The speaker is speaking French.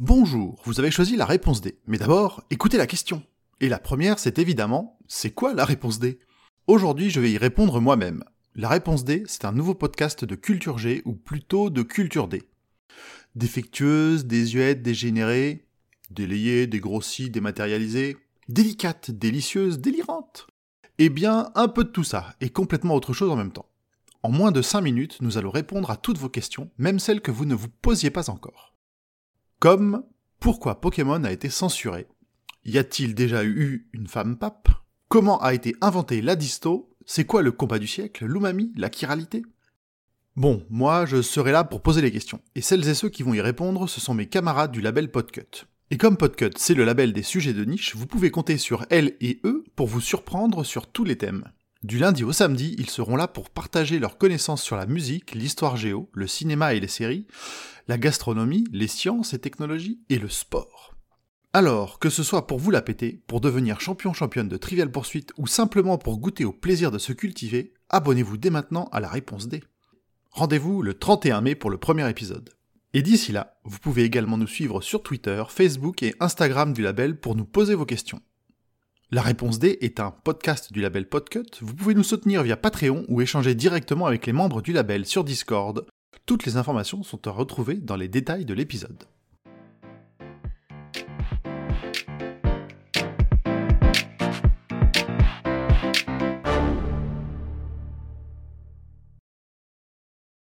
Bonjour, vous avez choisi la réponse D. Mais d'abord, écoutez la question. Et la première, c'est évidemment, c'est quoi la réponse D? Aujourd'hui, je vais y répondre moi-même. La réponse D, c'est un nouveau podcast de Culture G, ou plutôt de Culture D. Défectueuse, désuète, dégénérée, délayée, dégrossie, dématérialisée, délicate, délicieuse, délirante. Eh bien, un peu de tout ça, et complètement autre chose en même temps. En moins de 5 minutes, nous allons répondre à toutes vos questions, même celles que vous ne vous posiez pas encore. Comme pourquoi Pokémon a été censuré. Y a-t-il déjà eu une femme pape? Comment a été inventé la disto? C'est quoi le combat du siècle? L'umami? La chiralité? Bon, moi je serai là pour poser les questions, et celles et ceux qui vont y répondre, ce sont mes camarades du label Podcut. Et comme Podcut c'est le label des sujets de niche, vous pouvez compter sur elles et eux pour vous surprendre sur tous les thèmes. Du lundi au samedi, ils seront là pour partager leurs connaissances sur la musique, l'histoire géo, le cinéma et les séries, la gastronomie, les sciences et technologies et le sport. Alors, que ce soit pour vous la péter, pour devenir champion championne de Trivial Poursuite ou simplement pour goûter au plaisir de se cultiver, abonnez-vous dès maintenant à la réponse D. Rendez-vous le 31 mai pour le premier épisode. Et d'ici là, vous pouvez également nous suivre sur Twitter, Facebook et Instagram du label pour nous poser vos questions. La réponse D est un podcast du label Podcut. Vous pouvez nous soutenir via Patreon ou échanger directement avec les membres du label sur Discord. Toutes les informations sont à retrouver dans les détails de l'épisode.